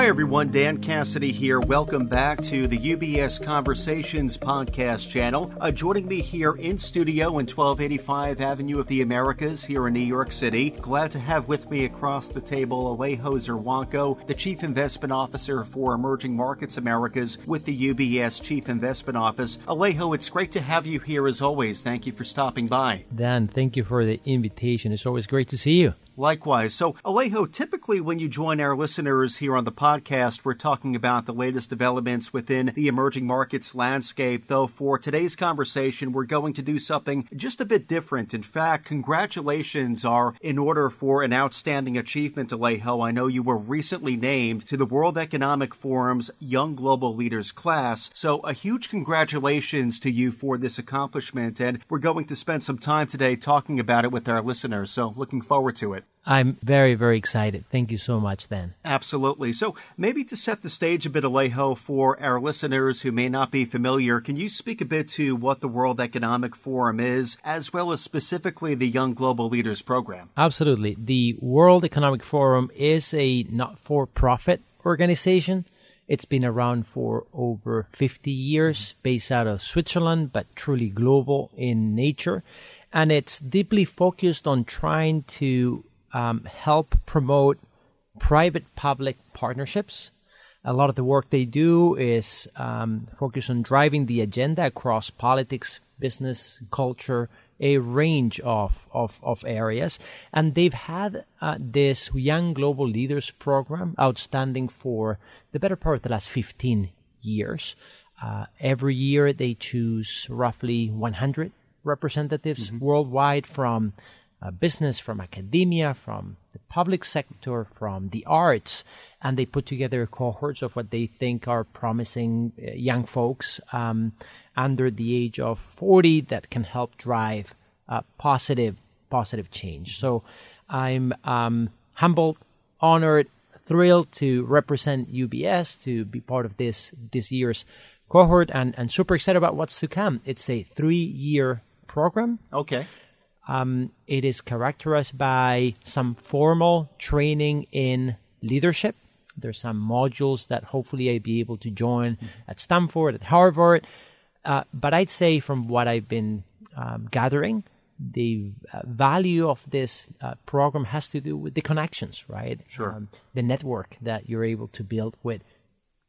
Hi, everyone. Dan Cassidy here. Welcome back to the UBS Conversations podcast channel. Uh, joining me here in studio in 1285 Avenue of the Americas here in New York City. Glad to have with me across the table Alejo Czerwonko, the Chief Investment Officer for Emerging Markets Americas with the UBS Chief Investment Office. Alejo, it's great to have you here as always. Thank you for stopping by. Dan, thank you for the invitation. It's always great to see you. Likewise. So, Alejo, typically when you join our listeners here on the podcast, we're talking about the latest developments within the emerging markets landscape. Though for today's conversation, we're going to do something just a bit different. In fact, congratulations are in order for an outstanding achievement, Alejo. I know you were recently named to the World Economic Forum's Young Global Leaders class. So, a huge congratulations to you for this accomplishment. And we're going to spend some time today talking about it with our listeners. So, looking forward to it. I'm very, very excited. Thank you so much, then. Absolutely. So, maybe to set the stage a bit, Alejo, for our listeners who may not be familiar, can you speak a bit to what the World Economic Forum is, as well as specifically the Young Global Leaders Program? Absolutely. The World Economic Forum is a not for profit organization. It's been around for over 50 years, based out of Switzerland, but truly global in nature. And it's deeply focused on trying to um, help promote private public partnerships. A lot of the work they do is um, focus on driving the agenda across politics, business, culture, a range of, of, of areas. And they've had uh, this Young Global Leaders program outstanding for the better part of the last 15 years. Uh, every year they choose roughly 100 representatives mm-hmm. worldwide from uh, business, from academia, from the public sector, from the arts, and they put together cohorts of what they think are promising uh, young folks um, under the age of 40 that can help drive uh, positive positive change. So I'm um, humbled, honored, thrilled to represent UBS to be part of this this year's cohort, and and super excited about what's to come. It's a three year program. Okay. Um, it is characterized by some formal training in leadership. There's some modules that hopefully I'll be able to join at Stanford, at Harvard. Uh, but I'd say from what I've been um, gathering, the uh, value of this uh, program has to do with the connections, right? Sure. Um, the network that you're able to build with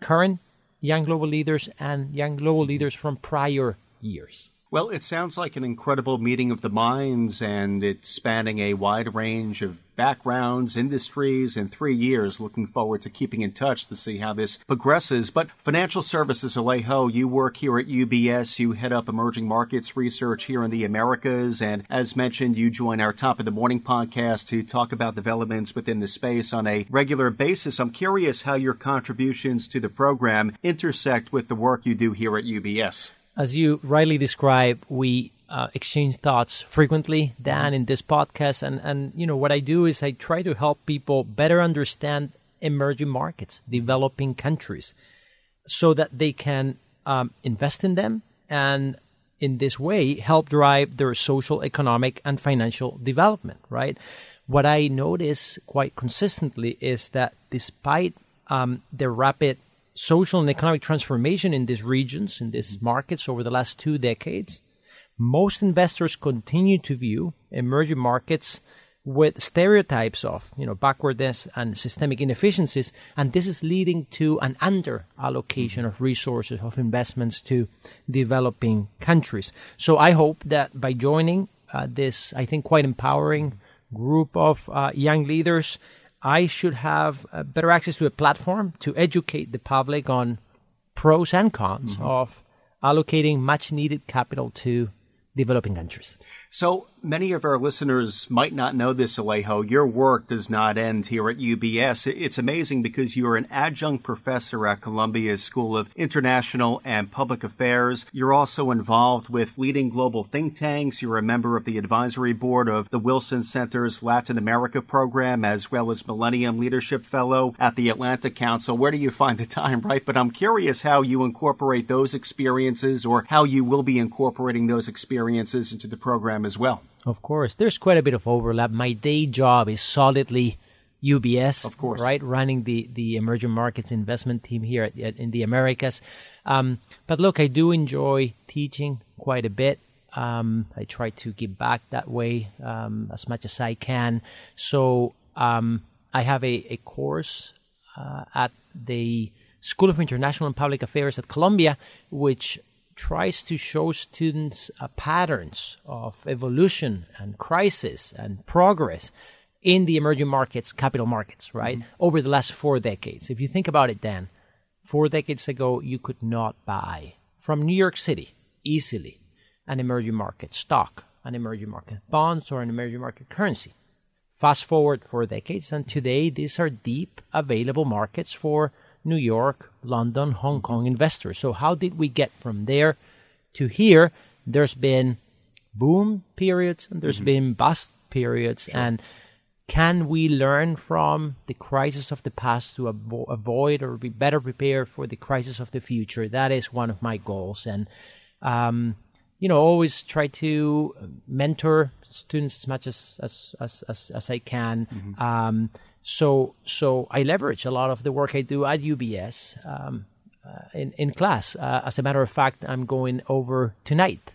current young global leaders and young global leaders from prior years. Well, it sounds like an incredible meeting of the minds, and it's spanning a wide range of backgrounds, industries, in three years. Looking forward to keeping in touch to see how this progresses. But financial services, Alejo, you work here at UBS. You head up emerging markets research here in the Americas. And as mentioned, you join our Top of the Morning podcast to talk about developments within the space on a regular basis. I'm curious how your contributions to the program intersect with the work you do here at UBS as you rightly describe, we uh, exchange thoughts frequently, Dan, in this podcast. And, and, you know, what I do is I try to help people better understand emerging markets, developing countries, so that they can um, invest in them and in this way help drive their social, economic, and financial development, right? What I notice quite consistently is that despite um, the rapid social and economic transformation in these regions, in these markets over the last two decades, most investors continue to view emerging markets with stereotypes of you know backwardness and systemic inefficiencies and this is leading to an under allocation of resources of investments to developing countries. So i hope that by joining uh, this i think quite empowering group of uh, young leaders I should have uh, better access to a platform to educate the public on pros and cons mm-hmm. of allocating much needed capital to developing countries. So many of our listeners might not know this, Alejo. Your work does not end here at UBS. It's amazing because you're an adjunct professor at Columbia's School of International and Public Affairs. You're also involved with leading global think tanks. You're a member of the advisory board of the Wilson Center's Latin America program, as well as Millennium Leadership Fellow at the Atlantic Council. Where do you find the time, right? But I'm curious how you incorporate those experiences or how you will be incorporating those experiences into the program as well. Of course, there's quite a bit of overlap. My day job is solidly UBS, of course, right, running the the emerging markets investment team here at, at, in the Americas. Um, but look, I do enjoy teaching quite a bit. Um, I try to give back that way um, as much as I can. So um, I have a, a course uh, at the School of International and Public Affairs at Columbia, which tries to show students uh, patterns of evolution and crisis and progress in the emerging markets, capital markets, right, mm-hmm. over the last four decades. If you think about it, Dan, four decades ago, you could not buy from New York City easily an emerging market stock, an emerging market bonds, or an emerging market currency. Fast forward four decades, and today these are deep available markets for New York, London, Hong Kong investors. So, how did we get from there to here? There's been boom periods and there's mm-hmm. been bust periods. Sure. And can we learn from the crisis of the past to avo- avoid or be better prepared for the crisis of the future? That is one of my goals. And, um, you know, always try to mentor students as much as as as, as, as I can. Mm-hmm. Um, so so I leverage a lot of the work I do at UBS um, uh, in in class. Uh, as a matter of fact, I'm going over tonight,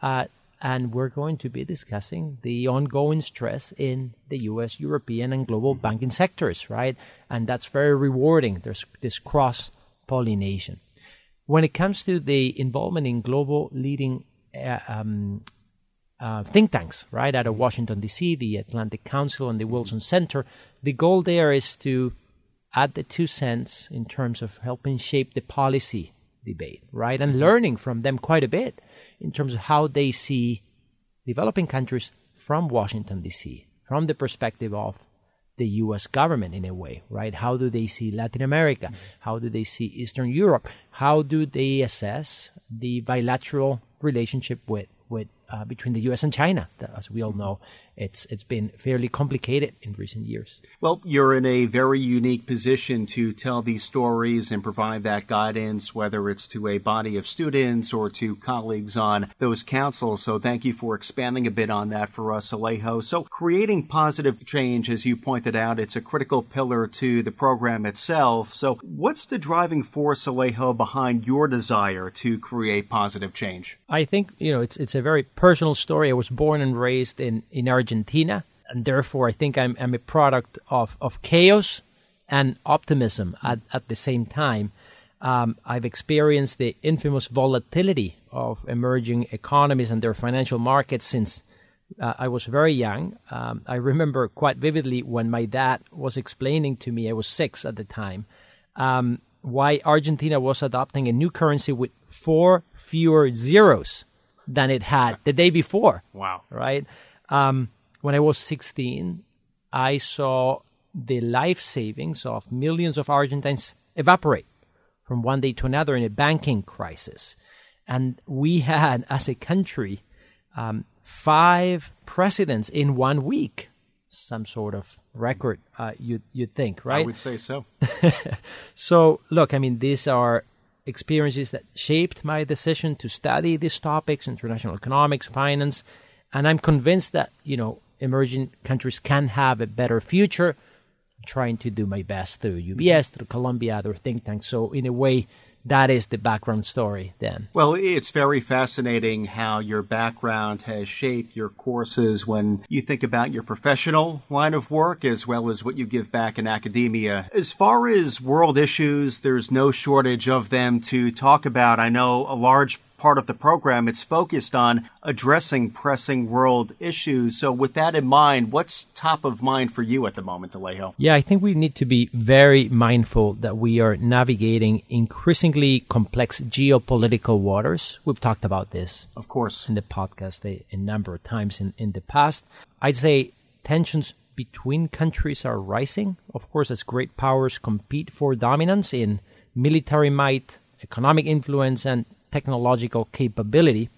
uh, and we're going to be discussing the ongoing stress in the U.S., European, and global banking sectors. Right, and that's very rewarding. There's this cross pollination. When it comes to the involvement in global leading uh, um, uh, think tanks, right, out of Washington, D.C., the Atlantic Council and the Wilson Center. The goal there is to add the two cents in terms of helping shape the policy debate, right, and learning from them quite a bit in terms of how they see developing countries from Washington, D.C., from the perspective of the U.S. government in a way, right? How do they see Latin America? How do they see Eastern Europe? How do they assess the bilateral relationship with with uh, between the U.S. and China. As we all know, it's it's been fairly complicated in recent years. Well, you're in a very unique position to tell these stories and provide that guidance, whether it's to a body of students or to colleagues on those councils. So, thank you for expanding a bit on that for us, Alejo. So, creating positive change, as you pointed out, it's a critical pillar to the program itself. So, what's the driving force, Alejo, behind your desire to create positive change? I think you know it's it's a very personal story. I was born and raised in, in Argentina, and therefore I think I'm, I'm a product of, of chaos and optimism at, at the same time. Um, I've experienced the infamous volatility of emerging economies and their financial markets since uh, I was very young. Um, I remember quite vividly when my dad was explaining to me, I was six at the time, um, why Argentina was adopting a new currency with four fewer zeros than it had the day before. Wow. Right? Um, when I was 16, I saw the life savings of millions of Argentines evaporate from one day to another in a banking crisis. And we had, as a country, um, five presidents in one week. Some sort of record, uh, you'd, you'd think, right? I would say so. so, look, I mean, these are experiences that shaped my decision to study these topics international economics finance. And i'm convinced that you know emerging countries can have a better future. I'm trying to do my best through ubs through columbia other think tanks. So in a way that is the background story then. Well, it's very fascinating how your background has shaped your courses when you think about your professional line of work as well as what you give back in academia. As far as world issues, there's no shortage of them to talk about. I know a large part of the program, it's focused on addressing pressing world issues. So, with that in mind, what's top of mind for you at the moment, Alejo? Yeah, I think we need to be very mindful that we are navigating increasingly complex geopolitical waters. We've talked about this, of course, in the podcast a, a number of times in, in the past. I'd say tensions between countries are rising, of course, as great powers compete for dominance in military might, economic influence, and technological capability,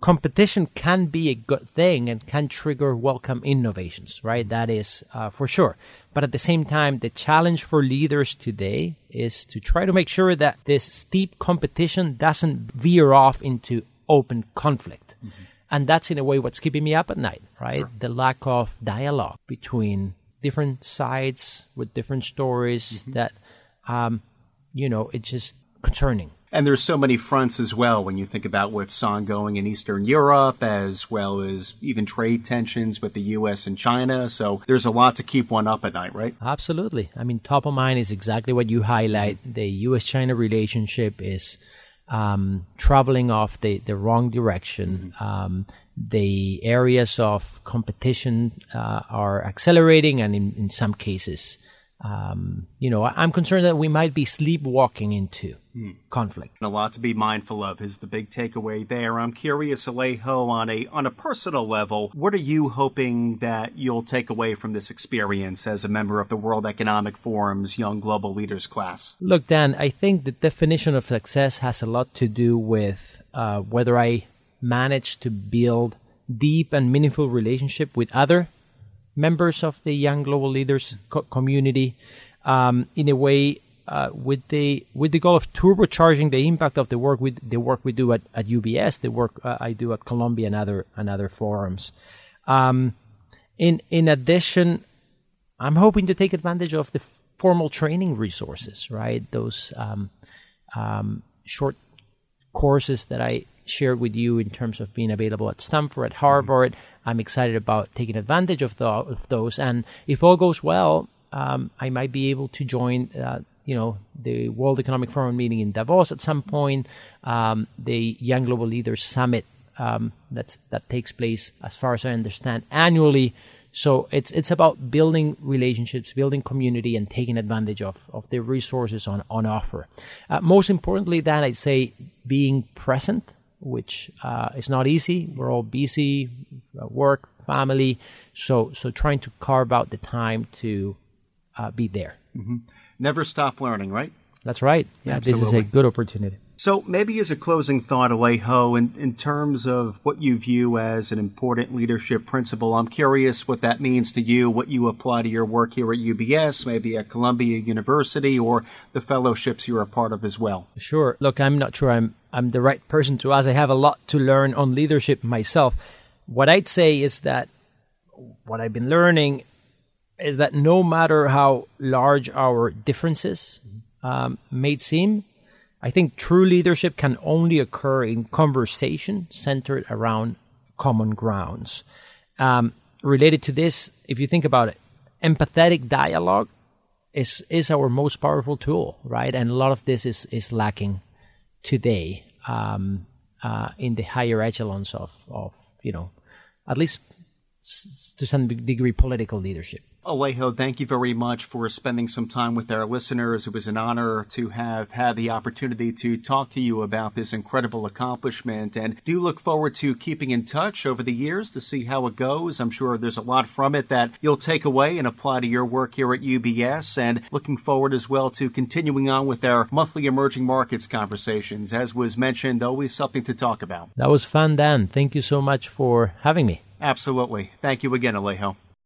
competition can be a good thing and can trigger welcome innovations, right? That is uh, for sure. But at the same time, the challenge for leaders today is to try to make sure that this steep competition doesn't veer off into open conflict. Mm-hmm. And that's in a way what's keeping me up at night, right? Sure. The lack of dialogue between different sides with different stories mm-hmm. that, um, you know, it's just concerning. And there's so many fronts as well when you think about what's ongoing in Eastern Europe, as well as even trade tensions with the U.S. and China. So there's a lot to keep one up at night, right? Absolutely. I mean, top of mind is exactly what you highlight. The U.S. China relationship is um, traveling off the, the wrong direction. Mm-hmm. Um, the areas of competition uh, are accelerating, and in, in some cases, um, you know, I'm concerned that we might be sleepwalking into hmm. conflict. A lot to be mindful of is the big takeaway there. I'm curious, Alejo, on a on a personal level, what are you hoping that you'll take away from this experience as a member of the World Economic Forum's Young Global Leaders class? Look, Dan, I think the definition of success has a lot to do with uh, whether I manage to build deep and meaningful relationship with other members of the young global leaders co- community um, in a way uh, with the with the goal of turbocharging the impact of the work we the work we do at, at UBS, the work uh, I do at Columbia and other and other forums. Um, in in addition, I'm hoping to take advantage of the formal training resources, right? Those um, um short courses that I shared with you in terms of being available at Stanford, at Harvard. I'm excited about taking advantage of, the, of those. And if all goes well, um, I might be able to join, uh, you know, the World Economic Forum meeting in Davos at some point, um, the Young Global Leaders Summit um, that's that takes place, as far as I understand, annually. So it's it's about building relationships, building community, and taking advantage of, of the resources on on offer. Uh, most importantly, that I'd say being present which uh, is not easy. We're all busy, uh, work, family, so so trying to carve out the time to uh, be there. Mm-hmm. Never stop learning, right? That's right. Yeah, Absolutely. this is a good opportunity. So maybe as a closing thought, Alejo, in, in terms of what you view as an important leadership principle, I'm curious what that means to you, what you apply to your work here at UBS, maybe at Columbia University, or the fellowships you're a part of as well. Sure. Look, I'm not sure I'm I'm the right person to ask. I have a lot to learn on leadership myself. What I'd say is that what I've been learning is that no matter how large our differences um, may seem, I think true leadership can only occur in conversation centered around common grounds. Um, related to this, if you think about it, empathetic dialogue is is our most powerful tool, right? And a lot of this is is lacking today um, uh, in the higher echelons of of you know at least to some degree political leadership. Alejo, thank you very much for spending some time with our listeners. It was an honor to have had the opportunity to talk to you about this incredible accomplishment and do look forward to keeping in touch over the years to see how it goes. I'm sure there's a lot from it that you'll take away and apply to your work here at UBS and looking forward as well to continuing on with our monthly emerging markets conversations. As was mentioned, always something to talk about. That was fun, Dan. Thank you so much for having me. Absolutely. Thank you again, Alejo.